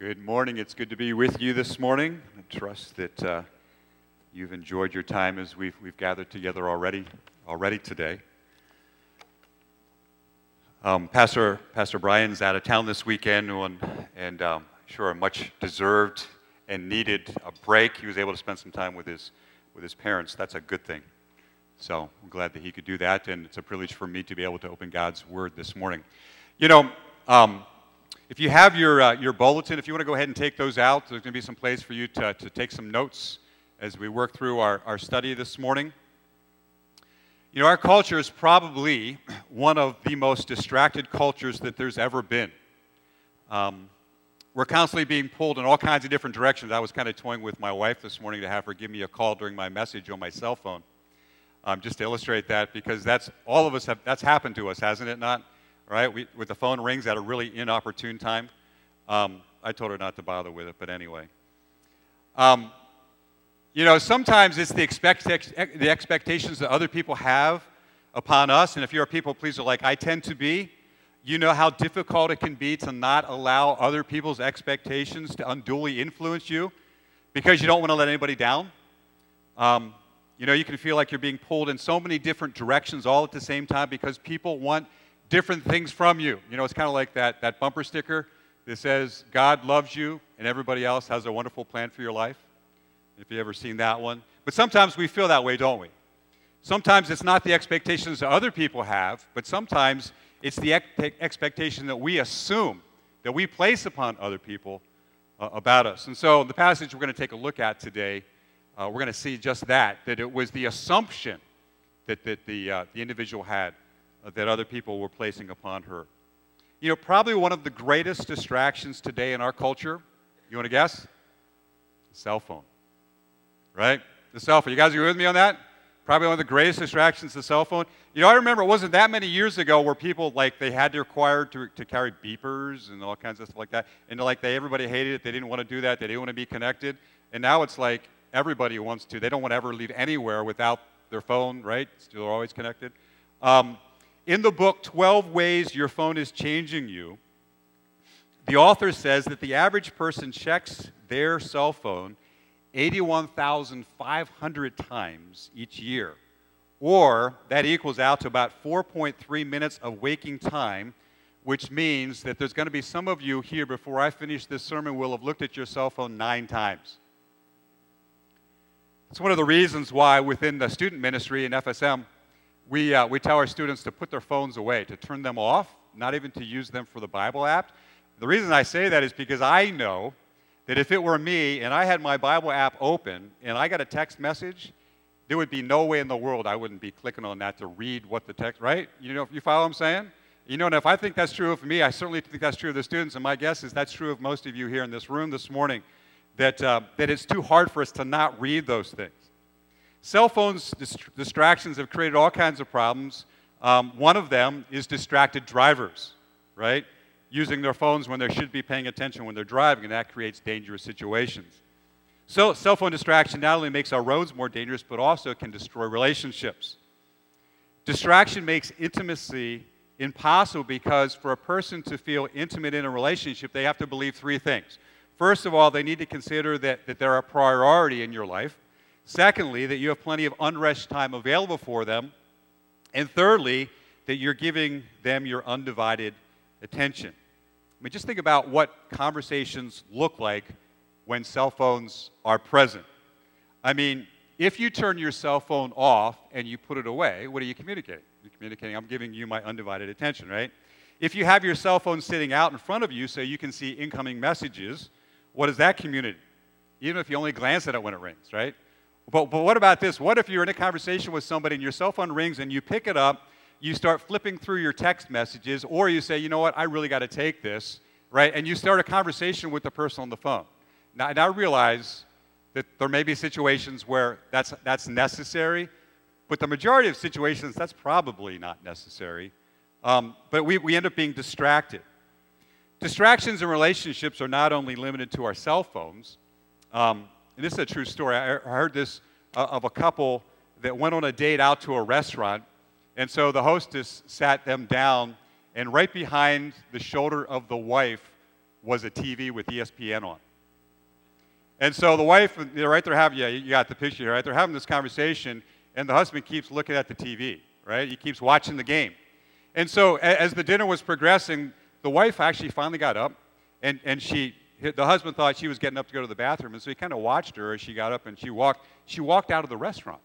Good morning. It's good to be with you this morning. I trust that uh, you've enjoyed your time as we've, we've gathered together already, already today. Um, Pastor, Pastor Brian's out of town this weekend, and, and um, sure a much deserved and needed a break. He was able to spend some time with his, with his parents. That's a good thing. So I'm glad that he could do that, and it's a privilege for me to be able to open God's Word this morning. You know, um, if you have your, uh, your bulletin, if you want to go ahead and take those out, there's going to be some place for you to, to take some notes as we work through our, our study this morning. You know, our culture is probably one of the most distracted cultures that there's ever been. Um, we're constantly being pulled in all kinds of different directions. I was kind of toying with my wife this morning to have her give me a call during my message on my cell phone, um, just to illustrate that, because that's all of us have, that's happened to us, hasn't it not? Right? We, with the phone rings at a really inopportune time. Um, I told her not to bother with it, but anyway. Um, you know, sometimes it's the, expect- the expectations that other people have upon us, and if you're a people pleaser like I tend to be, you know how difficult it can be to not allow other people's expectations to unduly influence you because you don't want to let anybody down. Um, you know, you can feel like you're being pulled in so many different directions all at the same time because people want different things from you. You know, it's kind of like that, that bumper sticker that says, God loves you and everybody else has a wonderful plan for your life. If you've ever seen that one. But sometimes we feel that way, don't we? Sometimes it's not the expectations that other people have, but sometimes it's the ex- expectation that we assume, that we place upon other people uh, about us. And so, the passage we're going to take a look at today, uh, we're going to see just that, that it was the assumption that, that the, uh, the individual had that other people were placing upon her. You know, probably one of the greatest distractions today in our culture, you want to guess? The cell phone. Right? The cell phone. You guys are with me on that? Probably one of the greatest distractions, the cell phone. You know, I remember it wasn't that many years ago where people, like, they had to require to, to carry beepers and all kinds of stuff like that. And, like, they, everybody hated it. They didn't want to do that. They didn't want to be connected. And now it's like everybody wants to. They don't want to ever leave anywhere without their phone, right? Still always connected. Um, in the book, 12 Ways Your Phone is Changing You, the author says that the average person checks their cell phone 81,500 times each year, or that equals out to about 4.3 minutes of waking time, which means that there's going to be some of you here before I finish this sermon will have looked at your cell phone nine times. It's one of the reasons why within the student ministry in FSM, we, uh, we tell our students to put their phones away, to turn them off, not even to use them for the Bible app. The reason I say that is because I know that if it were me and I had my Bible app open and I got a text message, there would be no way in the world I wouldn't be clicking on that to read what the text, right? You know, if you follow what I'm saying? You know, and if I think that's true of me, I certainly think that's true of the students, and my guess is that's true of most of you here in this room this morning, that, uh, that it's too hard for us to not read those things. Cell phones dist- distractions have created all kinds of problems. Um, one of them is distracted drivers, right? Using their phones when they should be paying attention when they're driving, and that creates dangerous situations. So, cell phone distraction not only makes our roads more dangerous, but also can destroy relationships. Distraction makes intimacy impossible because for a person to feel intimate in a relationship, they have to believe three things. First of all, they need to consider that, that they're a priority in your life. Secondly, that you have plenty of unrest time available for them. And thirdly, that you're giving them your undivided attention. I mean, just think about what conversations look like when cell phones are present. I mean, if you turn your cell phone off and you put it away, what are you communicating? You're communicating, I'm giving you my undivided attention, right? If you have your cell phone sitting out in front of you so you can see incoming messages, what is that community? Even if you only glance at it when it rings, right? But, but what about this? What if you're in a conversation with somebody and your cell phone rings and you pick it up, you start flipping through your text messages, or you say, you know what, I really got to take this, right? And you start a conversation with the person on the phone. Now, and I realize that there may be situations where that's, that's necessary, but the majority of situations, that's probably not necessary. Um, but we, we end up being distracted. Distractions in relationships are not only limited to our cell phones. Um, and this is a true story. I heard this uh, of a couple that went on a date out to a restaurant. And so the hostess sat them down, and right behind the shoulder of the wife was a TV with ESPN on. And so the wife, right there having, yeah, you got the picture, here, right? They're having this conversation, and the husband keeps looking at the TV, right? He keeps watching the game. And so as the dinner was progressing, the wife actually finally got up, and, and she, the husband thought she was getting up to go to the bathroom, and so he kind of watched her as she got up and she walked, she walked out of the restaurant.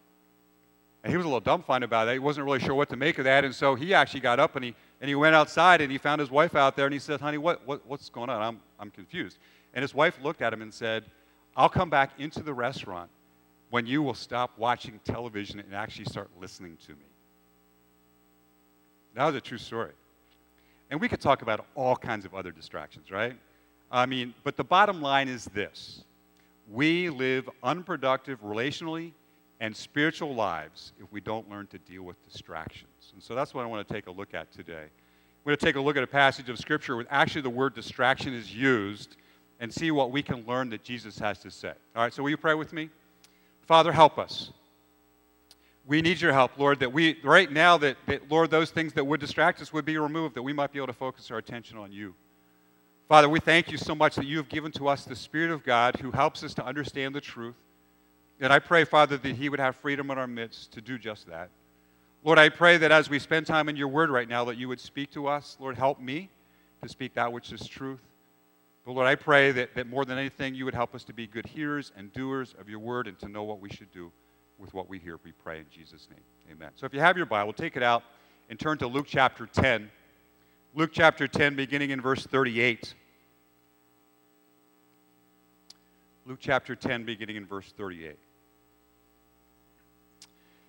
And he was a little dumbfounded about that. He wasn't really sure what to make of that. And so he actually got up and he, and he went outside and he found his wife out there and he said, Honey, what, what, what's going on? I'm, I'm confused. And his wife looked at him and said, I'll come back into the restaurant when you will stop watching television and actually start listening to me. That was a true story. And we could talk about all kinds of other distractions, right? I mean, but the bottom line is this we live unproductive relationally and spiritual lives if we don't learn to deal with distractions. And so that's what I want to take a look at today. We're going to take a look at a passage of Scripture where actually the word distraction is used and see what we can learn that Jesus has to say. All right, so will you pray with me? Father, help us. We need your help, Lord, that we, right now, that, that, Lord, those things that would distract us would be removed, that we might be able to focus our attention on you. Father, we thank you so much that you have given to us the Spirit of God who helps us to understand the truth. And I pray, Father, that He would have freedom in our midst to do just that. Lord, I pray that as we spend time in your word right now, that you would speak to us. Lord, help me to speak that which is truth. But Lord, I pray that, that more than anything, you would help us to be good hearers and doers of your word and to know what we should do with what we hear. We pray in Jesus' name. Amen. So if you have your Bible, take it out and turn to Luke chapter 10. Luke chapter 10, beginning in verse 38. Luke chapter 10, beginning in verse 38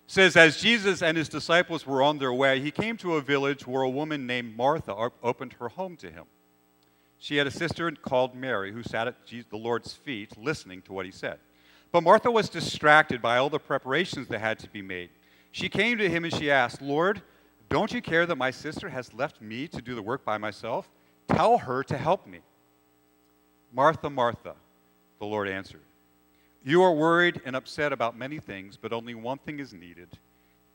says, As Jesus and his disciples were on their way, he came to a village where a woman named Martha opened her home to him. She had a sister called Mary who sat at the Lord's feet listening to what he said. But Martha was distracted by all the preparations that had to be made. She came to him and she asked, Lord, don't you care that my sister has left me to do the work by myself? Tell her to help me. Martha, Martha, the Lord answered. You are worried and upset about many things, but only one thing is needed.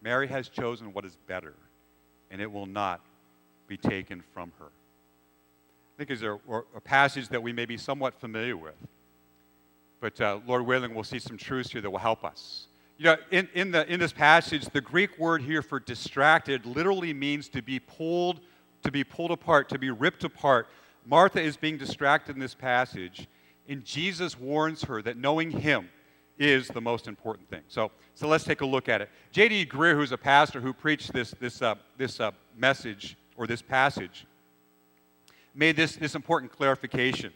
Mary has chosen what is better, and it will not be taken from her. I think is a, a passage that we may be somewhat familiar with. But uh, Lord willing, we'll see some truths here that will help us. You know, in, in, the, in this passage, the Greek word here for distracted literally means to be pulled, to be pulled apart, to be ripped apart. Martha is being distracted in this passage and Jesus warns her that knowing Him is the most important thing. So, so let's take a look at it. J.D. Greear, who's a pastor who preached this, this, uh, this uh, message or this passage, made this, this important clarification.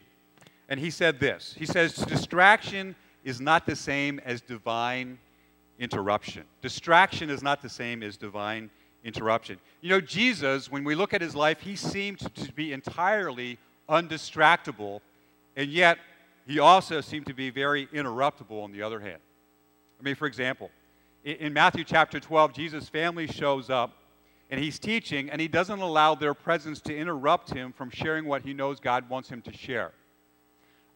And he said this He says, Distraction is not the same as divine interruption. Distraction is not the same as divine interruption. You know, Jesus, when we look at his life, he seemed to be entirely undistractable, and yet he also seemed to be very interruptible on the other hand. I mean, for example, in Matthew chapter 12, Jesus' family shows up and he's teaching, and he doesn't allow their presence to interrupt him from sharing what he knows God wants him to share.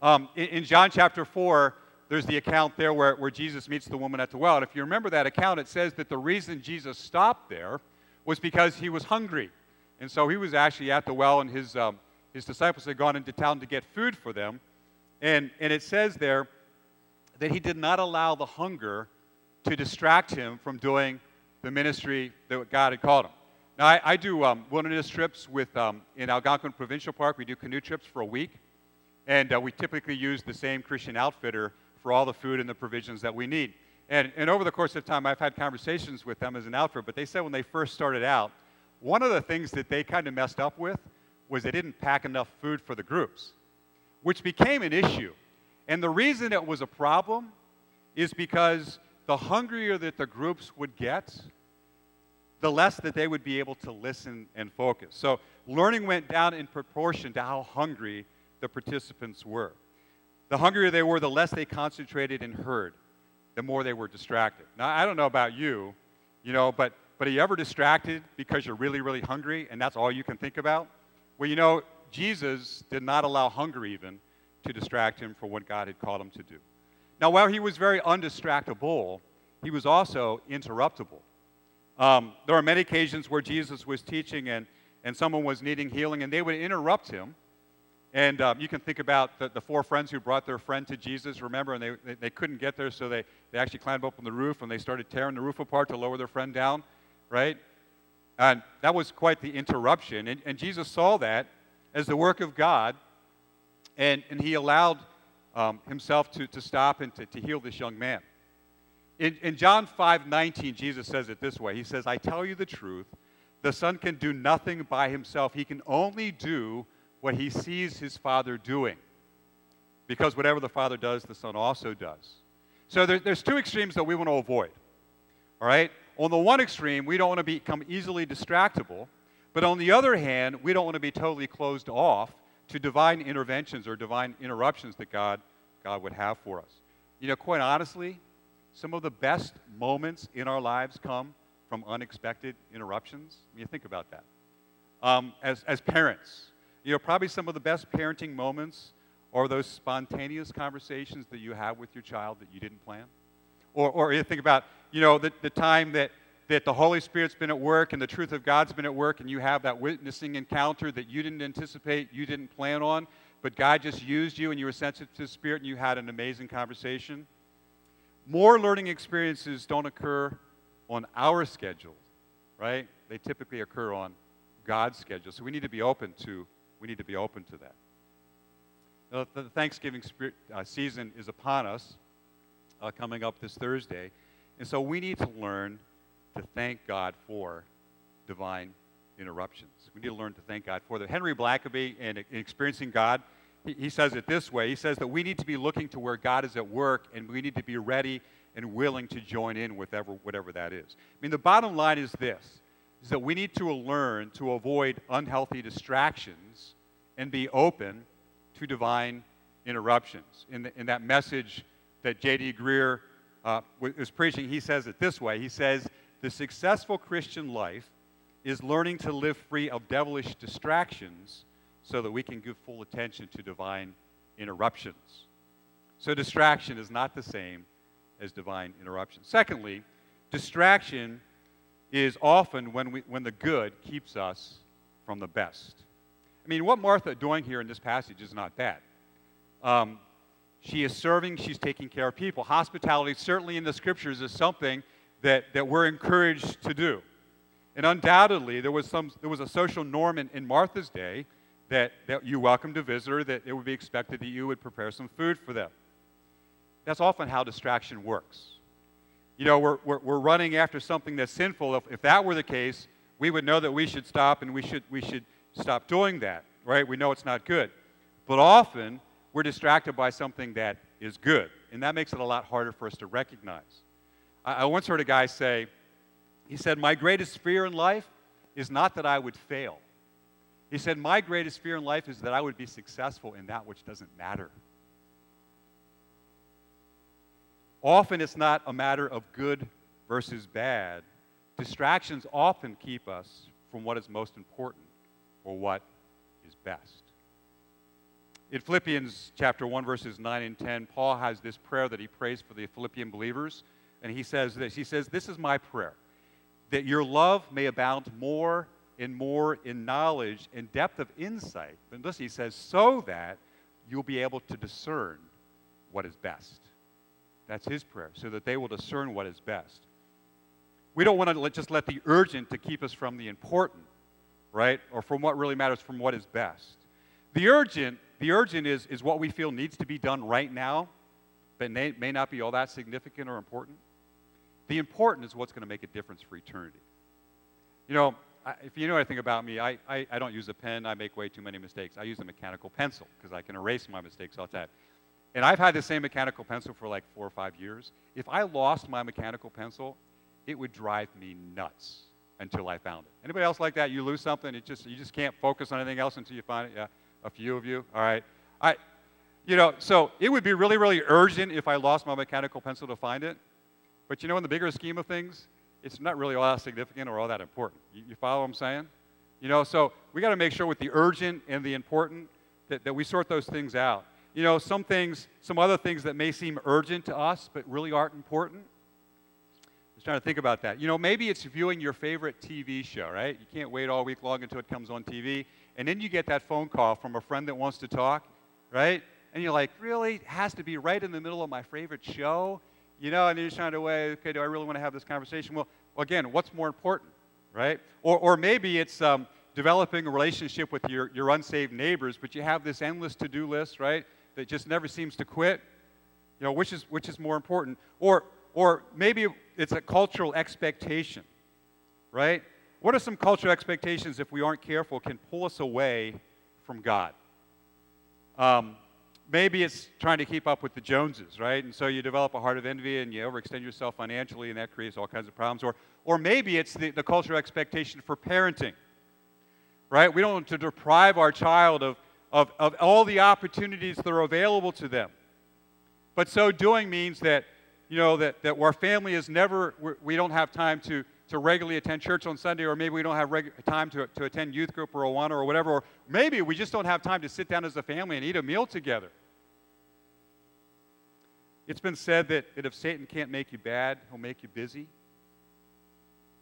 Um, in, in, John chapter 4, there's the account there where, where Jesus meets the woman at the well. And if you remember that account, it says that the reason Jesus stopped there was because he was hungry. And so he was actually at the well, and his, um, his disciples had gone into town to get food for them. And, and it says there that he did not allow the hunger to distract him from doing the ministry that God had called him. Now, I, I do um, wilderness trips with, um, in Algonquin Provincial Park. We do canoe trips for a week. And uh, we typically use the same Christian outfitter for all the food and the provisions that we need. And, and over the course of time, I've had conversations with them as an outfitter, but they said when they first started out, one of the things that they kind of messed up with was they didn't pack enough food for the groups which became an issue. And the reason it was a problem is because the hungrier that the groups would get, the less that they would be able to listen and focus. So learning went down in proportion to how hungry the participants were. The hungrier they were, the less they concentrated and heard, the more they were distracted. Now, I don't know about you, you know, but, but are you ever distracted because you're really, really hungry and that's all you can think about? Well, you know, Jesus did not allow hunger even to distract him from what God had called him to do. Now, while he was very undistractable, he was also interruptible. Um, there are many occasions where Jesus was teaching and, and someone was needing healing, and they would interrupt him And um, you can think about the, the four friends who brought their friend to Jesus, remember, and they, they, they couldn't get there, so they, they actually climbed up on the roof and they started tearing the roof apart to lower their friend down, right? And that was quite the interruption. And, and Jesus saw that as the work of God, and, and he allowed um, himself to, to stop and to, to heal this young man. In, in John 5 19, Jesus says it this way He says, I tell you the truth, the Son can do nothing by himself. He can only do what he sees his Father doing. Because whatever the Father does, the Son also does. So there, there's two extremes that we want to avoid. All right? On the one extreme, we don't want to become easily distractible. But on the other hand, we don't want to be totally closed off to divine interventions or divine interruptions that God, God would have for us. You know, quite honestly, some of the best moments in our lives come from unexpected interruptions. I mean, think about that. Um, as, as parents, you know, probably some of the best parenting moments are those spontaneous conversations that you have with your child that you didn't plan. Or, or you think about, you know, the, the time that, that the Holy Spirit's been at work and the truth of God's been at work and you have that witnessing encounter that you didn't anticipate, you didn't plan on, but God just used you and you were sensitive to the Spirit and you had an amazing conversation. More learning experiences don't occur on our schedule, right? They typically occur on God's schedule. So we need to be open to we need to be open to that. Now, the Thanksgiving spirit, uh, season is upon us, uh, coming up this Thursday, and so we need to learn to thank God for divine interruptions. We need to learn to thank God for that. Henry Blackaby, in, in Experiencing God, he, he says it this way. He says that we need to be looking to where God is at work, and we need to be ready and willing to join in with whatever, whatever that is. I mean, the bottom line is this is that we need to learn to avoid unhealthy distractions and be open to divine interruptions. In, the, in that message that J.D. Greear uh, was preaching, he says it this way He says, The successful Christian life is learning to live free of devilish distractions so that we can give full attention to divine interruptions. So, distraction is not the same as divine interruption. Secondly, distraction is often when, we, when the good keeps us from the best. I mean, what Martha doing here in this passage is not bad. Um, she is serving, she's taking care of people. Hospitality, certainly in the scriptures, is something that, that we're encouraged to do. And undoubtedly, there was, some, there was a social norm in, in Martha's day that, that you welcomed a visitor, that it would be expected that you would prepare some food for them. That's often how distraction works you know, we're, we're, we're running after something that's sinful. If, if that were the case, we would know that we should stop and we should, we should stop doing that, right? We know it's not good. But often, we're distracted by something that is good, and that makes it a lot harder for us to recognize. I, I once heard a guy say, he said, My greatest fear in life is not that I would fail. He said, My greatest fear in life is that I would be successful in that which doesn't matter. Often it's not a matter of good versus bad. Distractions often keep us from what is most important or what is best. In Philippians chapter 1 verses 9 and 10, Paul has this prayer that he prays for the Philippian believers and he says this. He says, "This is my prayer, that your love may abound more and more in knowledge and depth of insight." And listen, he says, "so that you'll be able to discern what is best." That's his prayer, so that they will discern what is best. We don't want to let, just let the urgent to keep us from the important, right? Or from what really matters, from what is best. The urgent, the urgent is, is what we feel needs to be done right now, but may, may not be all that significant or important. The important is what's going to make a difference for eternity. You know, if you know anything about me, I, I, I, don't use a pen. I make way too many mistakes. I use a mechanical pencil because I can erase my mistakes all the time. And I've had the same mechanical pencil for like four or five years. If I lost my mechanical pencil, it would drive me nuts until I found it. Anybody else like that? You lose something, it just you just can't focus on anything else until you find it. Yeah, a few of you. All right. I, you know, so it would be really, really urgent if I lost my mechanical pencil to find it. But you know, in the bigger scheme of things, it's not really all that significant or all that important. You, you follow what I'm saying? You know, so we got to make sure with the urgent and the important that, that we sort those things out you know, some things, some other things that may seem urgent to us but really aren't important. Was trying to think about that. You know, maybe it's viewing your favorite TV show, right? You can't wait all week long until it comes on TV. and then you get that phone call from a friend that wants to talk, right? And you're like, really? It has to be right in the middle of my favorite show? You know, and you're trying to weigh, okay, do I really want to have this conversation? Well, again, what's more important, right? Or, or maybe it's um, developing a relationship with your, your unsaved neighbors, but you have this endless to do list, right, that just never seems to quit. You know, which is, which is more important? Or, or maybe it's a cultural expectation, right? What are some cultural expectations, if we aren't careful, can pull us away from God? Um, maybe it's trying to keep up with the Joneses, right? And so you develop a heart of envy and you overextend yourself financially, and that creates all kinds of problems. Or, or maybe it's the, the cultural expectation for parenting, right? We don't want to deprive our child of, of, of all the opportunities that are available to them. But so doing means that, you know, that, that our family is never, we don't have time to, to regularly attend church on Sunday, or maybe we don't have regu- time to, to attend youth group or Awana or whatever, or maybe we just don't have time to sit down as a family and eat a meal together. It's been said that, that if Satan can't make you bad, he'll make you busy.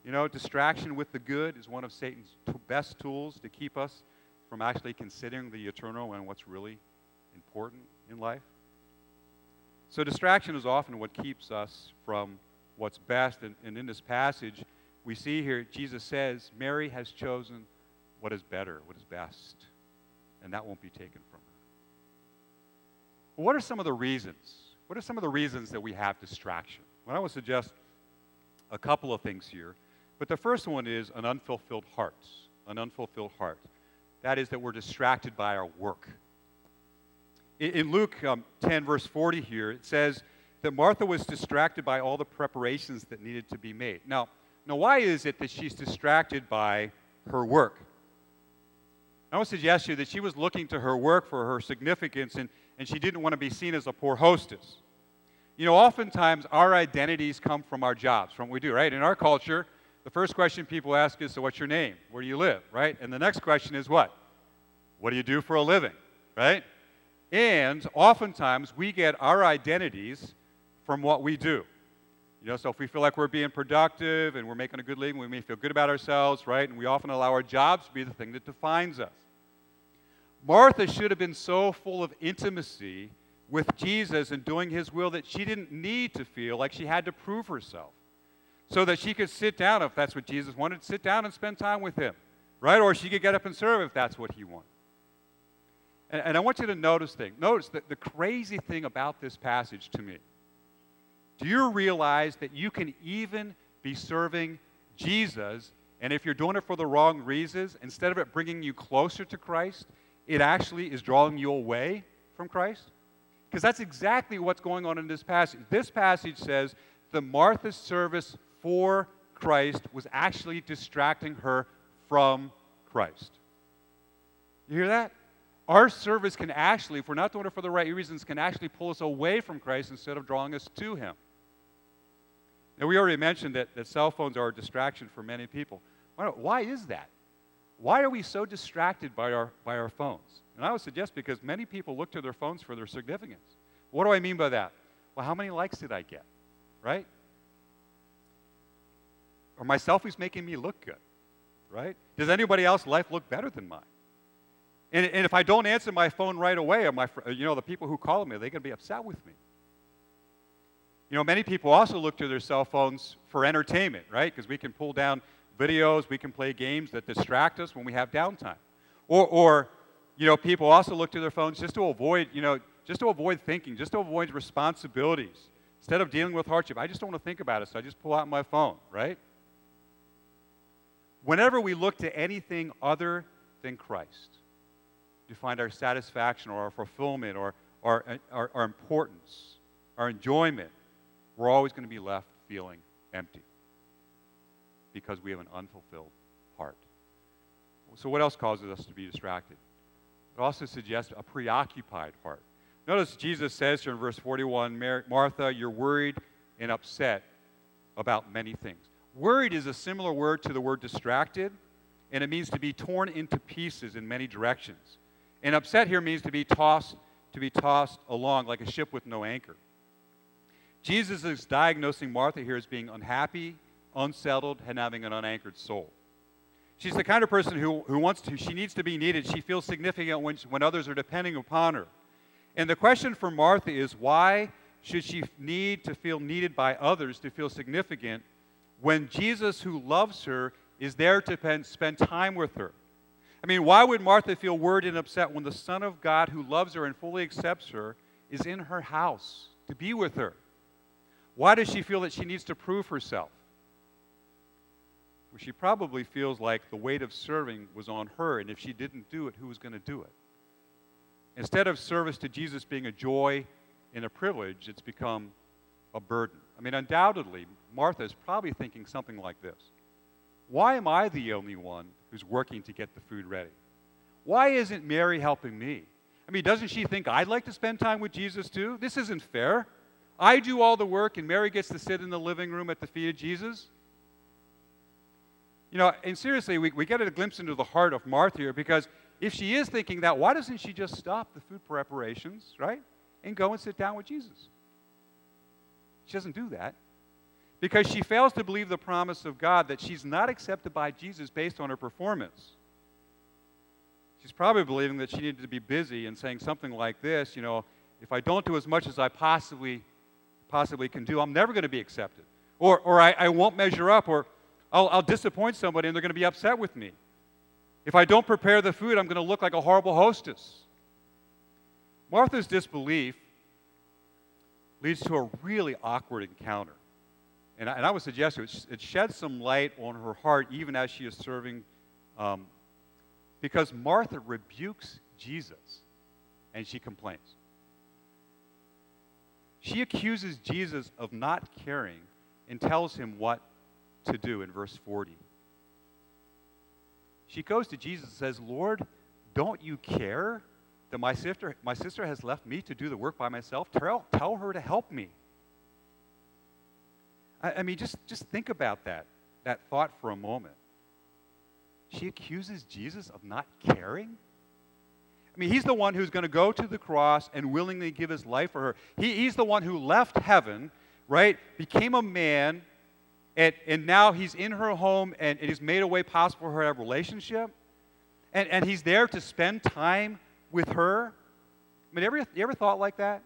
You know, distraction with the good is one of Satan's t- best tools to keep us from actually considering the eternal and what's really important in life. So, distraction is often what keeps us from what's best. And, and in this passage, we see here Jesus says, Mary has chosen what is better, what is best, and that won't be taken from her. Well, what are some of the reasons? What are some of the reasons that we have distraction? Well, I would suggest a couple of things here. But the first one is an unfulfilled heart. An unfulfilled heart. That is, that we're distracted by our work. In, in Luke um, 10, verse 40 here, it says that Martha was distracted by all the preparations that needed to be made. Now, now why is it that she's distracted by her work? I would suggest to you that she was looking to her work for her significance and, and she didn't want to be seen as a poor hostess. You know, oftentimes our identities come from our jobs, from what we do, right? In our culture, the first question people ask is, So, what's your name? Where do you live, right? And the next question is, What? What do you do for a living, right? And oftentimes we get our identities from what we do. You know, so if we feel like we're being productive and we're making a good living, we may feel good about ourselves, right? And we often allow our jobs to be the thing that defines us. Martha should have been so full of intimacy with Jesus and doing his will that she didn't need to feel like she had to prove herself. So that she could sit down if that's what Jesus wanted, sit down and spend time with him, right? Or she could get up and serve if that's what he wanted. And, and I want you to notice thing. Notice that the crazy thing about this passage to me. Do you realize that you can even be serving Jesus, and if you're doing it for the wrong reasons, instead of it bringing you closer to Christ, it actually is drawing you away from Christ? Because that's exactly what's going on in this passage. This passage says the Martha's service for Christ was actually distracting her from Christ. You hear that? Our service can actually, if we're not doing it for the right reasons, can actually pull us away from Christ instead of drawing us to Him. Now, we already mentioned that, that cell phones are a distraction for many people. Why is that? Why are we so distracted by our, by our phones? And I would suggest because many people look to their phones for their significance. What do I mean by that? Well, how many likes did I get? Right? Are my selfies making me look good? Right? Does anybody else's life look better than mine? And, and if I don't answer my phone right away, my, you know, the people who call me, they're going to be upset with me. You know, many people also look to their cell phones for entertainment, right? Because we can pull down videos, we can play games that distract us when we have downtime. Or, or, you know, people also look to their phones just to avoid, you know, just to avoid thinking, just to avoid responsibilities. Instead of dealing with hardship, I just don't want to think about it, so I just pull out my phone, right? Whenever we look to anything other than Christ to find our satisfaction or our fulfillment or our, our, our importance, our enjoyment, we're always going to be left feeling empty because we have an unfulfilled heart. So, what else causes us to be distracted? It also suggests a preoccupied heart. Notice Jesus says here in verse 41 Martha, you're worried and upset about many things. Worried is a similar word to the word distracted, and it means to be torn into pieces in many directions. And upset here means to be tossed, to be tossed along like a ship with no anchor. Jesus is diagnosing Martha here as being unhappy, unsettled, and having an unanchored soul. She's the kind of person who, who wants to, she needs to be needed. She feels significant when, when others are depending upon her. And the question for Martha is why should she need to feel needed by others to feel significant when Jesus, who loves her, is there to spend time with her? I mean, why would Martha feel worried and upset when the Son of God, who loves her and fully accepts her, is in her house to be with her? Why does she feel that she needs to prove herself? Well, she probably feels like the weight of serving was on her, and if she didn't do it, who was going to do it? Instead of service to Jesus being a joy and a privilege, it's become a burden. I mean, undoubtedly, Martha is probably thinking something like this Why am I the only one who's working to get the food ready? Why isn't Mary helping me? I mean, doesn't she think I'd like to spend time with Jesus too? This isn't fair. I do all the work, and Mary gets to sit in the living room at the feet of Jesus. You know, and seriously, we, we get a glimpse into the heart of Martha here because if she is thinking that, why doesn't she just stop the food preparations, right? And go and sit down with Jesus? She doesn't do that because she fails to believe the promise of God that she's not accepted by Jesus based on her performance. She's probably believing that she needed to be busy and saying something like this, you know, if I don't do as much as I possibly possibly can do, I'm never going to be accepted. Or, or I, I won't measure up, or I'll, I'll disappoint somebody and they're going to be upset with me. If I don't prepare the food, I'm going to look like a horrible hostess. Martha's disbelief leads to a really awkward encounter. And I, and I would suggest it, it sheds some light on her heart even as she is serving, um, because Martha rebukes Jesus and she complains. She accuses Jesus of not caring and tells him what to do in verse 40. She goes to Jesus and says, Lord, don't you care that my sister, my sister has left me to do the work by myself? Tell, tell her to help me. I, I mean, just, just think about that, that thought for a moment. She accuses Jesus of not caring? I mean, he's the one who's going to go to the cross and willingly give his life for her. He, he's the one who left heaven, right? Became a man, and, and now he's in her home and it has made a way possible for her to have a relationship. And, and he's there to spend time with her. I mean, ever, you ever thought like that?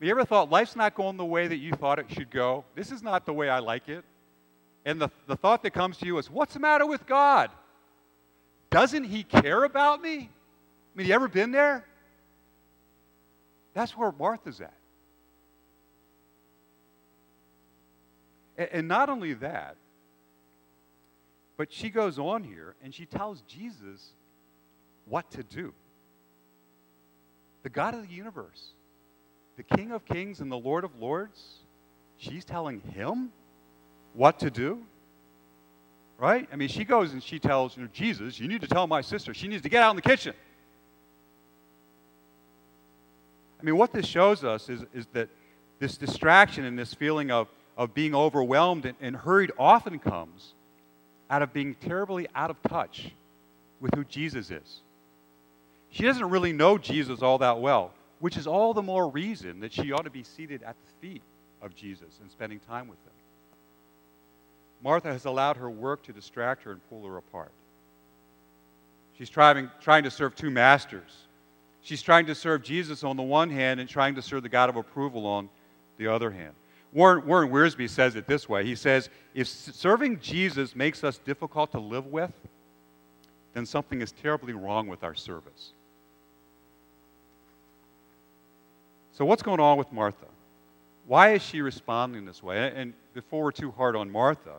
You ever thought life's not going the way that you thought it should go? This is not the way I like it. And the, the thought that comes to you is, what's the matter with God? Doesn't he care about me? I mean, you ever been there? That's where Martha's at. And not only that, but she goes on here and she tells Jesus what to do. The God of the universe, the King of kings and the Lord of lords, she's telling him what to do. Right? I mean, she goes and she tells you know, Jesus, you need to tell my sister. She needs to get out in the kitchen. I mean, what this shows us is, is that this distraction and this feeling of of being overwhelmed and, and hurried often comes out of being terribly out of touch with who Jesus is. She doesn't really know Jesus all that well, which is all the more reason that she ought to be seated at the feet of Jesus and spending time with him. Martha has allowed her work to distract her and pull her apart. She's trying, trying to serve two masters. She's trying to serve Jesus on the one hand and trying to serve the God of approval on the other hand. Warren, Warren Wiersbe says it this way He says, If serving Jesus makes us difficult to live with, then something is terribly wrong with our service. So, what's going on with Martha? Why is she responding this way? And before we're too hard on Martha,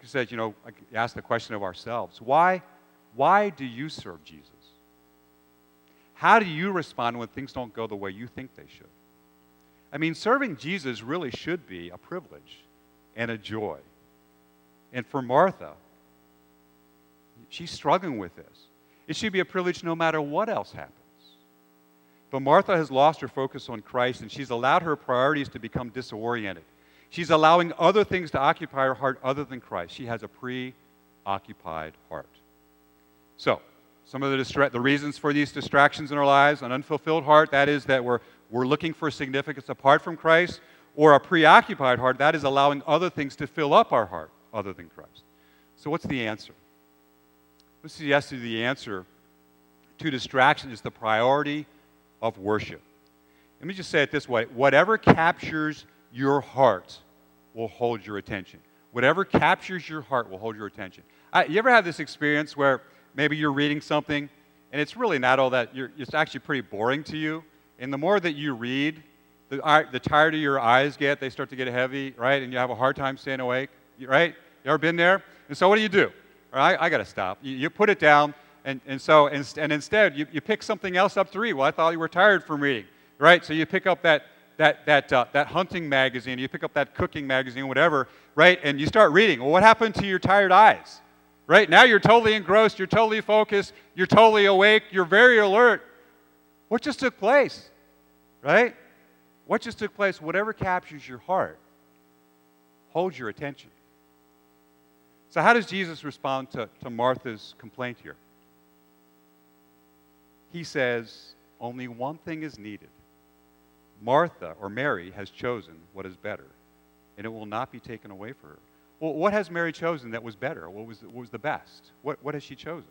he said, you know, ask the question of ourselves why, why do you serve Jesus? How do you respond when things don't go the way you think they should? I mean, serving Jesus really should be a privilege and a joy. And for Martha, she's struggling with this. It should be a privilege no matter what else happens. But Martha has lost her focus on Christ and she's allowed her priorities to become disoriented. She's allowing other things to occupy her heart other than Christ. She has a preoccupied heart. So, some of the, distra- the reasons for these distractions in our lives an unfulfilled heart, that is, that we're we're looking for significance apart from Christ, or a preoccupied heart, that is allowing other things to fill up our heart other than Christ. So, what's the answer? Let me suggest to the answer to distraction is the priority of worship. Let me just say it this way whatever captures your heart will hold your attention. Whatever captures your heart will hold your attention. I, you ever have this experience where maybe you're reading something and it's really not all that, it's actually pretty boring to you? And the more that you read, the, the your eyes get, they start to get heavy, right? And you have a hard time staying awake, right? You ever been there? And so what do you do? Right, I, I got to stop. You, you, put it down, and, and so and, and instead you, you pick something else up to read. Well, I thought you were tired from reading, right? So you pick up that that that uh, that hunting magazine, you pick up that cooking magazine, whatever, right? And you start reading. Well, what happened to your tired eyes? Right now you're totally engrossed, you're totally focused, you're totally awake, you're very alert. What just took place? Right? What just took place? Whatever captures your heart holds your attention. So, how does Jesus respond to, to Martha's complaint here? He says, Only one thing is needed. Martha, or Mary, has chosen what is better, and it will not be taken away from her. Well, what has Mary chosen that was better? What was, what was the best? What, what has she chosen?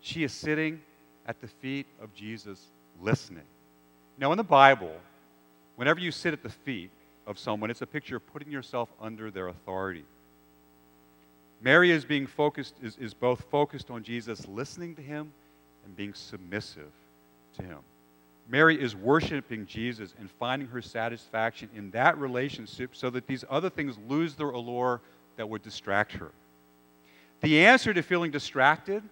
She is sitting at the feet of Jesus listening. Now, in the Bible, whenever you sit at the feet of someone, it's a picture of putting yourself under their authority. Mary is being focused, is, is both focused on Jesus, listening to him, and being submissive to him. Mary is worshiping Jesus and finding her satisfaction in that relationship so that these other things lose their allure that would distract her. The answer to feeling distracted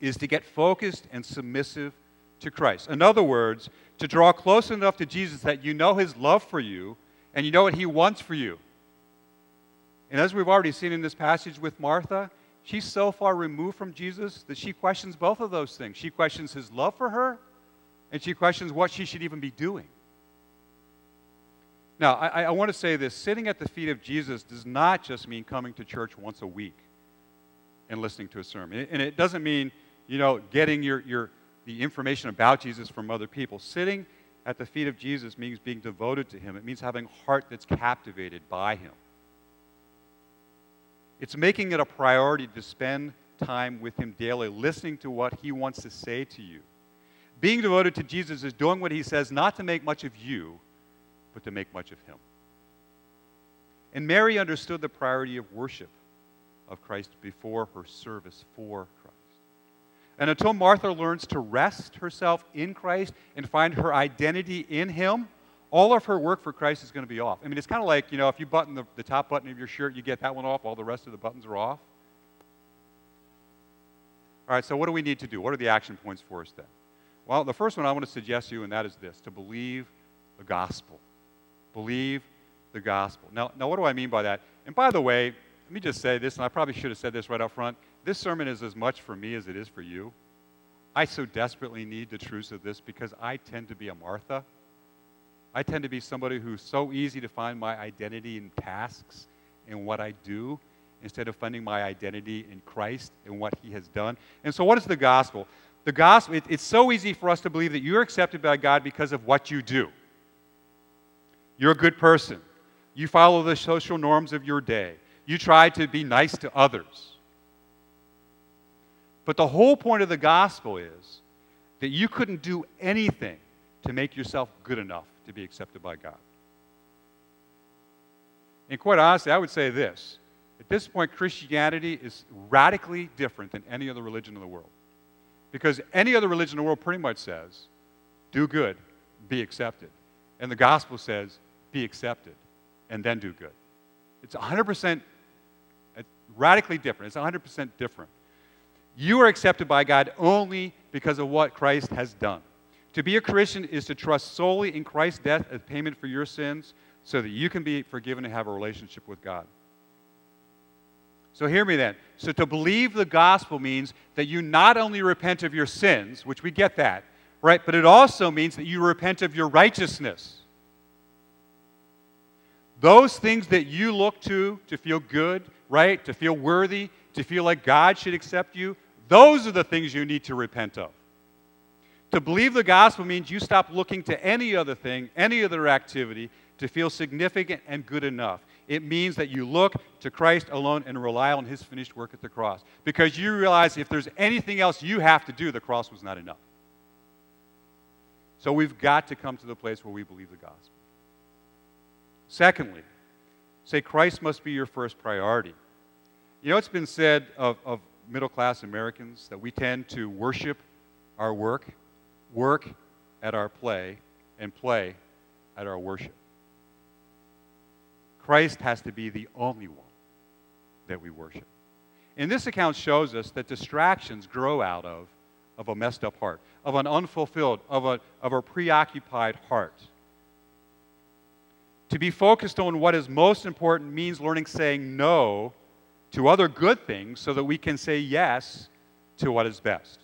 is to get focused and submissive to Christ. In other words, to draw close enough to Jesus that you know his love for you and you know what he wants for you. And as we've already seen in this passage with Martha, she's so far removed from Jesus that she questions both of those things. She questions his love for her and she questions what she should even be doing. Now, I, I want to say this sitting at the feet of Jesus does not just mean coming to church once a week and listening to a sermon. And it doesn't mean, you know, getting your, your, the information about Jesus from other people. Sitting at the feet of Jesus means being devoted to Him, it means having a heart that's captivated by Him. It's making it a priority to spend time with Him daily, listening to what He wants to say to you. Being devoted to Jesus is doing what he says, not to make much of you, but to make much of him. And Mary understood the priority of worship of Christ before her service for Christ. And until Martha learns to rest herself in Christ and find her identity in him, all of her work for Christ is going to be off. I mean, it's kind of like, you know, if you button the, the top button of your shirt, you get that one off, all the rest of the buttons are off. All right, so what do we need to do? What are the action points for us then? Well, the first one I want to suggest to you, and that is this to believe the gospel. Believe the gospel. Now, now, what do I mean by that? And by the way, let me just say this, and I probably should have said this right up front. This sermon is as much for me as it is for you. I so desperately need the truths of this because I tend to be a Martha. I tend to be somebody who's so easy to find my identity in tasks and what I do instead of finding my identity in Christ and what He has done. And so, what is the gospel? the gospel, it, it's so easy for us to believe that you're accepted by God because of what you do. You're a good person. You follow the social norms of your day. You try to be nice to others. But the whole point of the gospel is that you couldn't do anything to make yourself good enough to be accepted by God. And quite honestly, I would say this at this point, Christianity is radically different than any other religion in the world. Because any other religion in the world pretty much says, do good, be accepted. And the gospel says, be accepted, and then do good. It's 100% radically different. It's 100% different. You are accepted by God only because of what Christ has done. To be a Christian is to trust solely in Christ's death as payment for your sins so that you can be forgiven and have a relationship with God. So hear me then. So to believe the gospel means that you not only repent of your sins, which we get that, right? But it also means that you repent of your righteousness. Those things that you look to to feel good, right? To feel worthy, to feel like God should accept you, those are the things you need to repent of. To believe the gospel means you stop looking to any other thing, any other activity to feel significant and good enough. It means that you look to Christ alone and rely on his finished work at the cross. Because you realize if there's anything else you have to do, the cross was not enough. So we've got to come to the place where we believe the gospel. Secondly, say Christ must be your first priority. You know, it's been said of, of middle class Americans that we tend to worship our work, work at our play, and play at our worship. Christ has to be the only one that we worship. And this account shows us that distractions grow out of, of a messed up heart, of an unfulfilled, of a, of a preoccupied heart. To be focused on what is most important means learning saying no to other good things so that we can say yes to what is best.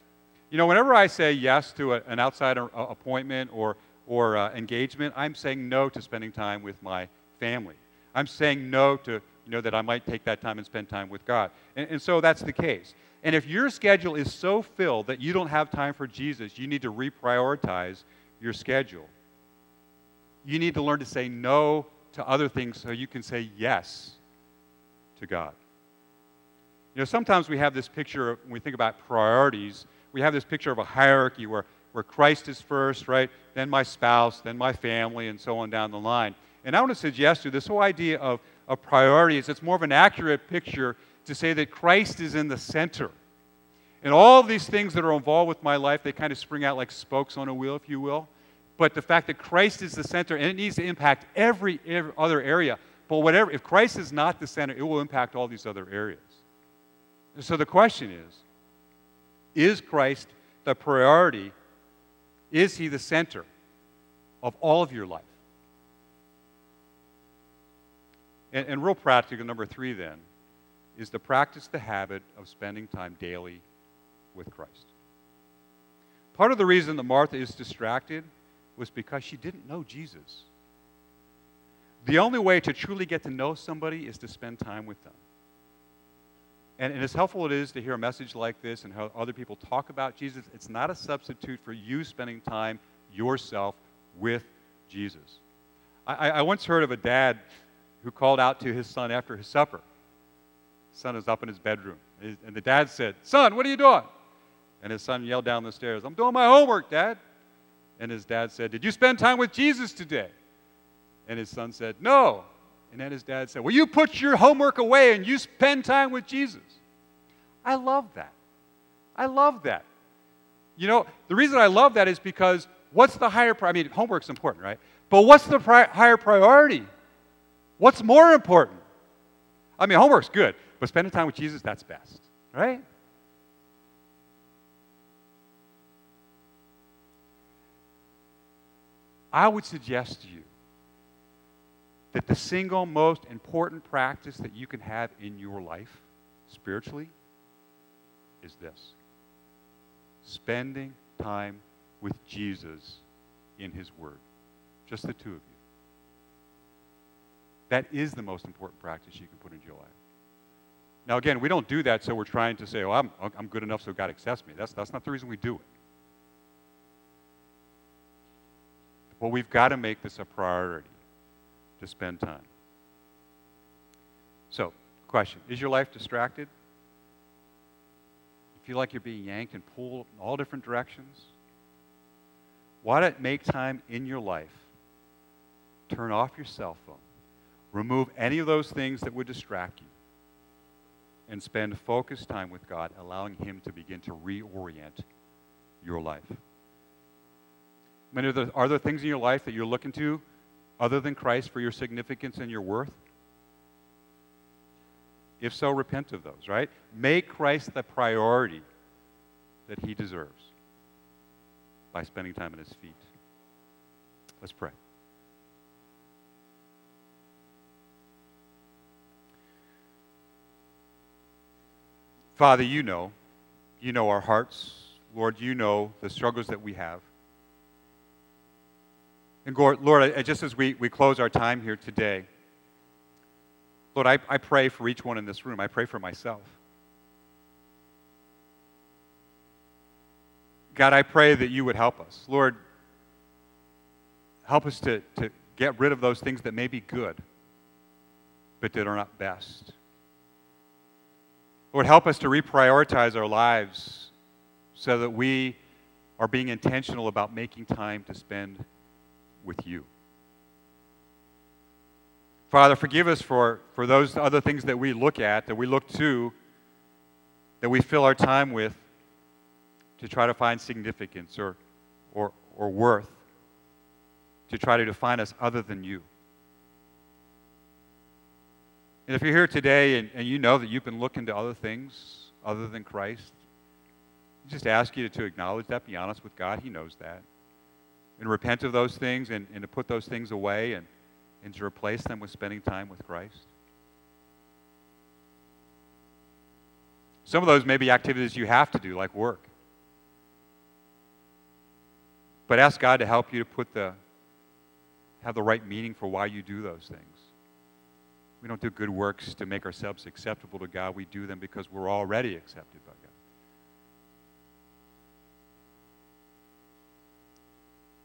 You know, whenever I say yes to a, an outside appointment or, or uh, engagement, I'm saying no to spending time with my family. I'm saying no to, you know, that I might take that time and spend time with God. And, and so that's the case. And if your schedule is so filled that you don't have time for Jesus, you need to reprioritize your schedule. You need to learn to say no to other things so you can say yes to God. You know, sometimes we have this picture, when we think about priorities, we have this picture of a hierarchy where, where Christ is first, right? Then my spouse, then my family, and so on down the line. And I want to suggest to you this whole idea of, of priorities, it's more of an accurate picture to say that Christ is in the center. And all these things that are involved with my life, they kind of spring out like spokes on a wheel, if you will. But the fact that Christ is the center, and it needs to impact every, every other area. But whatever, if Christ is not the center, it will impact all these other areas. So the question is Is Christ the priority? Is he the center of all of your life? And, and real practical, number three, then, is to practice the habit of spending time daily with Christ. Part of the reason that Martha is distracted was because she didn't know Jesus. The only way to truly get to know somebody is to spend time with them. And, and as helpful it is to hear a message like this and how other people talk about Jesus, it's not a substitute for you spending time yourself with Jesus. I, I once heard of a dad who called out to his son after his supper. His son was up in his bedroom. And the dad said, Son, what are you doing? And his son yelled down the stairs, I'm doing my homework, Dad. And his dad said, Did you spend time with Jesus today? And his son said, No. And then his dad said, Well, you put your homework away and you spend time with Jesus. I love that. I love that. You know, the reason I love that is because what's the higher I mean, homework's important, right? But what's the pri- higher priority? What's more important? I mean, homework's good, but spending time with Jesus, that's best, right? I would suggest to you that the single most important practice that you can have in your life spiritually is this spending time with Jesus in His Word. Just the two of you. That is the most important practice you can put into your life. Now, again, we don't do that so we're trying to say, oh, I'm, I'm good enough so God accepts me. That's, that's not the reason we do it. Well, we've got to make this a priority to spend time. So, question Is your life distracted? You feel like you're being yanked and pulled in all different directions? Why not make time in your life? Turn off your cell phone. Remove any of those things that would distract you. And spend focused time with God, allowing Him to begin to reorient your life. I mean, are there, are there things in your life that you're looking to other than Christ for your significance and your worth? If so, repent of those, right? Make Christ the priority that he deserves by spending time at his feet. Let's pray. Father, you know. You know our hearts. Lord, you know the struggles that we have. And Lord, just as we, we close our time here today, Lord, I, I pray for each one in this room. I pray for myself. God, I pray that you would help us. Lord, help us to, to get rid of those things that may be good. but that are not best. Lord, help us to reprioritize our lives so that we are being intentional about making time to spend with you. Father, forgive us for, for those other things that we look at, that we look to, that we fill our time with to try to find significance or, or, or worth, to try to define us other than you. And if you're here today and, and you know that you've been looking to other things other than Christ, I just ask you to, to acknowledge that, be honest with God. He knows that. And repent of those things and, and to put those things away and, and to replace them with spending time with Christ. Some of those may be activities you have to do, like work. But ask God to help you to put the, have the right meaning for why you do those things. We don't do good works to make ourselves acceptable to God. We do them because we're already accepted by God.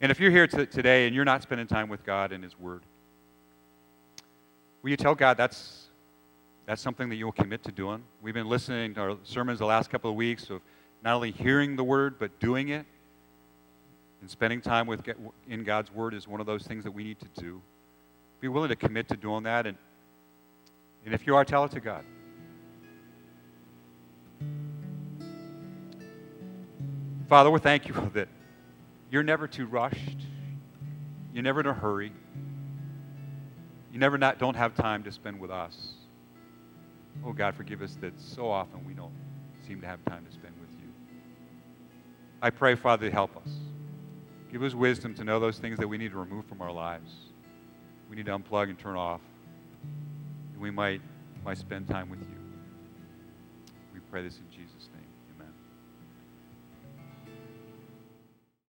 And if you're here t- today and you're not spending time with God and His Word, will you tell God that's, that's something that you'll commit to doing? We've been listening to our sermons the last couple of weeks of not only hearing the Word, but doing it. And spending time with, in God's Word is one of those things that we need to do. Be willing to commit to doing that. And, and if you are, tell it to God. Father, we thank you for that you're never too rushed. You're never in a hurry. You never not, don't have time to spend with us. Oh, God, forgive us that so often we don't seem to have time to spend with you. I pray, Father, to help us. Give us wisdom to know those things that we need to remove from our lives. We need to unplug and turn off. And we might, might spend time with you. We pray this in Jesus' name.